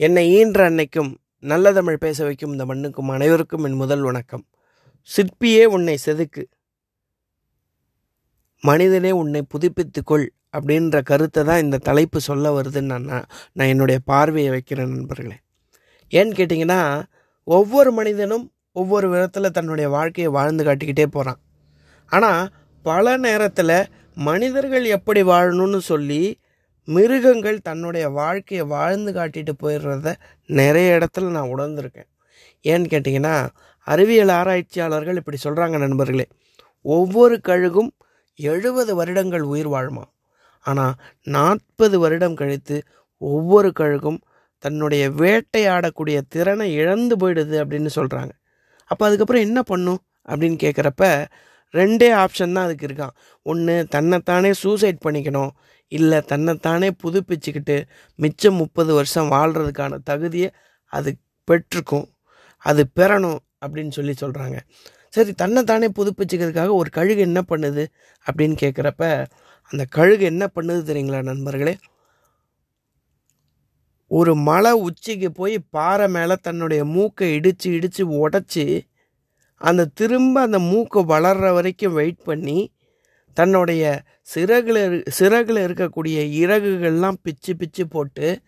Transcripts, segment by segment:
என்னை ஈன்ற அன்னைக்கும் நல்ல தமிழ் பேச வைக்கும் இந்த மண்ணுக்கும் அனைவருக்கும் என் முதல் வணக்கம். சிற்பியே உன்னை செதுக்கு. மனிதனே உன்னை புதுப்பித்துக்கொள் அப்படின்ற கருத்தை தான் இந்த தலைப்பு சொல்ல வருதுன்னு நான் நான் என்னுடைய பார்வையை வைக்கிறேன் நண்பர்களே. ஏன்னு கேட்டிங்கன்னா ஒவ்வொரு மனிதனும் ஒவ்வொரு விதத்தில் தன்னுடைய வாழ்க்கையை வாழ்ந்து காட்டிக்கிட்டே போகிறான் ஆனால் பல நேரத்தில் மனிதர்கள் எப்படி வாழணும்னு சொல்லி மிருகங்கள் தன்னுடைய வாழ்க்கையை வாழ்ந்து காட்டிட்டு போயிடுறத நிறைய இடத்துல நான் உணர்ந்திருக்கேன். ஏன்னு கேட்டிங்கன்னா அறிவியல் ஆராய்ச்சியாளர்கள் இப்படி சொல்கிறாங்க நண்பர்களே. ஒவ்வொரு கழுகும் எழுபது வருடங்கள் உயிர் வாழுமா ஆனால் நாற்பது வருடம் கழித்து ஒவ்வொரு கழுகும் தன்னுடைய வேட்டையாடக்கூடிய திறனை இழந்து போயிடுது அப்படின்னு சொல்கிறாங்க அப்போ அதுக்கப்புறம் என்ன பண்ணும் அப்படின்னு கேட்குறப்ப ரெண்டே ஆப்ஷன் தான் அதுக்கு இருக்கான். ஒன்று தன்னைத்தானே சூசைட் பண்ணிக்கணும். இல்லை தன்னைத்தானே புதுப்பிச்சுக்கிட்டு மிச்சம் முப்பது வருஷம் வாழ்கிறதுக்கான தகுதியை அது பெற்றிருக்கும். அது பெறணும் அப்படின்னு சொல்லி சொல்கிறாங்க சரி தன்னைத்தானே புதுப்பிச்சுக்கிறதுக்காக ஒரு கழுகு என்ன பண்ணுது அப்படின்னு கேட்குறப்ப அந்த கழுகு என்ன பண்ணுது தெரியுங்களா நண்பர்களே? ஒரு மலை உச்சிக்கு போய் பாறை மேலே தன்னுடைய மூக்கை இடித்து இடித்து உடச்சி அந்த திரும்ப அந்த மூக்கு வளர்கிற வரைக்கும் வெயிட் பண்ணி தன்னுடைய சிறகுல இரு- சிறகுல இருக்கக்கூடிய இறகுகள்லாம் பிச்சு பிச்சு போட்டு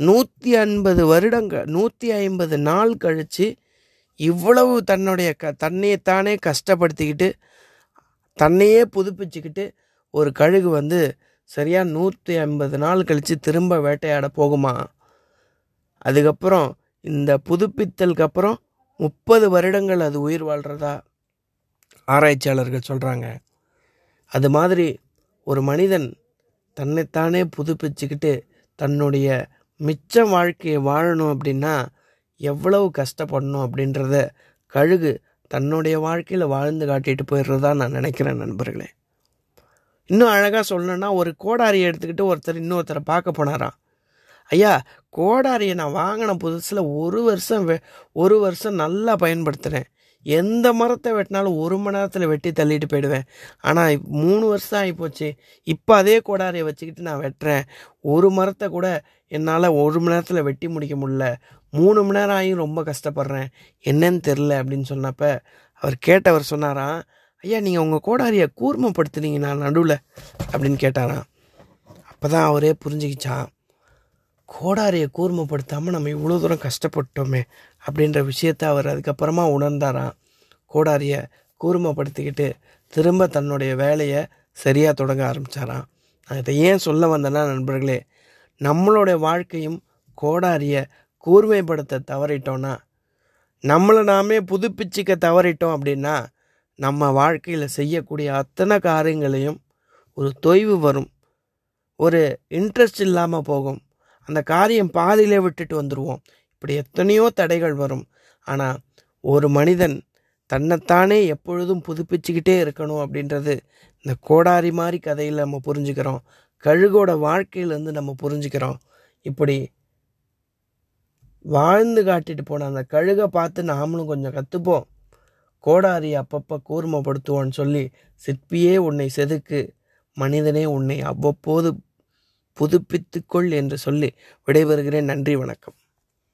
நூற்றி ஐம்பது வருடங்கள் நூற்றி ஐம்பது நாள் கழித்து இவ்வளவு தன்னுடைய க தன்னைத்தானே கஷ்டப்படுத்திக்கிட்டு தன்னையே புதுப்பிச்சுக்கிட்டு ஒரு கழுகு வந்து சரியாக நூற்றி ஐம்பது நாள் கழித்து திரும்ப வேட்டையாட போகுமா? அதுக்கப்புறம் இந்த புதுப்பித்தலுக்கு அப்புறம் முப்பது வருடங்கள் அது உயிர் வாழ்கிறதா ஆராய்ச்சியாளர்கள் சொல்கிறாங்க அது மாதிரி ஒரு மனிதன் தன்னைத்தானே புதுப்பிச்சுக்கிட்டு தன்னுடைய மிச்ச வாழ்க்கையை வாழணும் அப்படின்னா எவ்வளவு கஷ்டப்படணும் அப்படின்றத கழுகு தன்னுடைய வாழ்க்கையில் வாழ்ந்து காட்டிட்டு போயிடுறதா நான் நினைக்கிறேன் நண்பர்களே. இன்னும் அழகாக சொல்லணுன்னா ஒரு கோடாரியை எடுத்துக்கிட்டு ஒருத்தர் இன்னொருத்தரை பார்க்க போனாராம். ஐயா கோடாரியை நான் வாங்கின புதுசில் ஒரு வருஷம் வெ ஒரு வருஷம் நல்லா பயன்படுத்துகிறேன் எந்த மரத்தை வெட்டினாலும் ஒரு மணி நேரத்தில் வெட்டி தள்ளிட்டு போயிடுவேன். ஆனால் மூணு வருஷம் ஆகிப்போச்சு இப்போ அதே கோடாரியை வச்சுக்கிட்டு நான் வெட்டுறேன். ஒரு மரத்தை கூட என்னால் ஒரு மணி நேரத்தில் வெட்டி முடிக்க முடில மூணு மணி நேரம் ஆகியும் ரொம்ப கஷ்டப்படுறேன். என்னன்னு தெரில அப்படின்னு சொன்னப்ப அவர் கேட்டவர் சொன்னாராம் ஐயா நீங்கள் உங்கள் கோடாரியை நான் நடுவில் அப்படின்னு கேட்டாராம். அப்போ தான் அவரே புரிஞ்சுக்கிச்சான் கோடாரியை கூர்மைப்படுத்தாமல் நம்ம இவ்வளோ தூரம் கஷ்டப்பட்டோமே அப்படின்ற விஷயத்த அவர் அதுக்கப்புறமா உணர்ந்தாராம். கோடாரியை கூர்மைப்படுத்திக்கிட்டு திரும்ப தன்னுடைய வேலையை சரியாக தொடங்க ஆரம்பித்தாராம் நான் இதை ஏன் சொல்ல வந்தேன்னா நண்பர்களே நம்மளுடைய வாழ்க்கையும் கோடாரியை கூர்மைப்படுத்த தவறிட்டோன்னா நம்மளை நாமே புதுப்பிச்சிக்க தவறிட்டோம் அப்படின்னா நம்ம வாழ்க்கையில் செய்யக்கூடிய அத்தனை காரியங்களையும் ஒரு தொய்வு வரும். ஒரு இன்ட்ரெஸ்ட் இல்லாமல் போகும். அந்த காரியம் பாதியிலே விட்டுட்டு வந்துடுவோம் இப்படி எத்தனையோ தடைகள் வரும். ஆனால் ஒரு மனிதன் தன்னைத்தானே எப்பொழுதும் புதுப்பிச்சுக்கிட்டே இருக்கணும் அப்படின்றது இந்த கோடாரி மாதிரி கதையில் நம்ம புரிஞ்சுக்கிறோம். கழுகோட வாழ்க்கையிலேருந்து நம்ம புரிஞ்சுக்கிறோம். இப்படி வாழ்ந்து காட்டிட்டு போன அந்த கழுகை பார்த்து நாமளும் கொஞ்சம் கற்றுப்போம் கோடாரி அப்பப்போ கூர்மப்படுத்துவோன்னு சொல்லி சிற்பியே உன்னை செதுக்கு. மனிதனே உன்னை அவ்வப்போது புதுப்பித்துக்கொள் என்று சொல்லி விடைபெறுகிறேன். நன்றி வணக்கம்.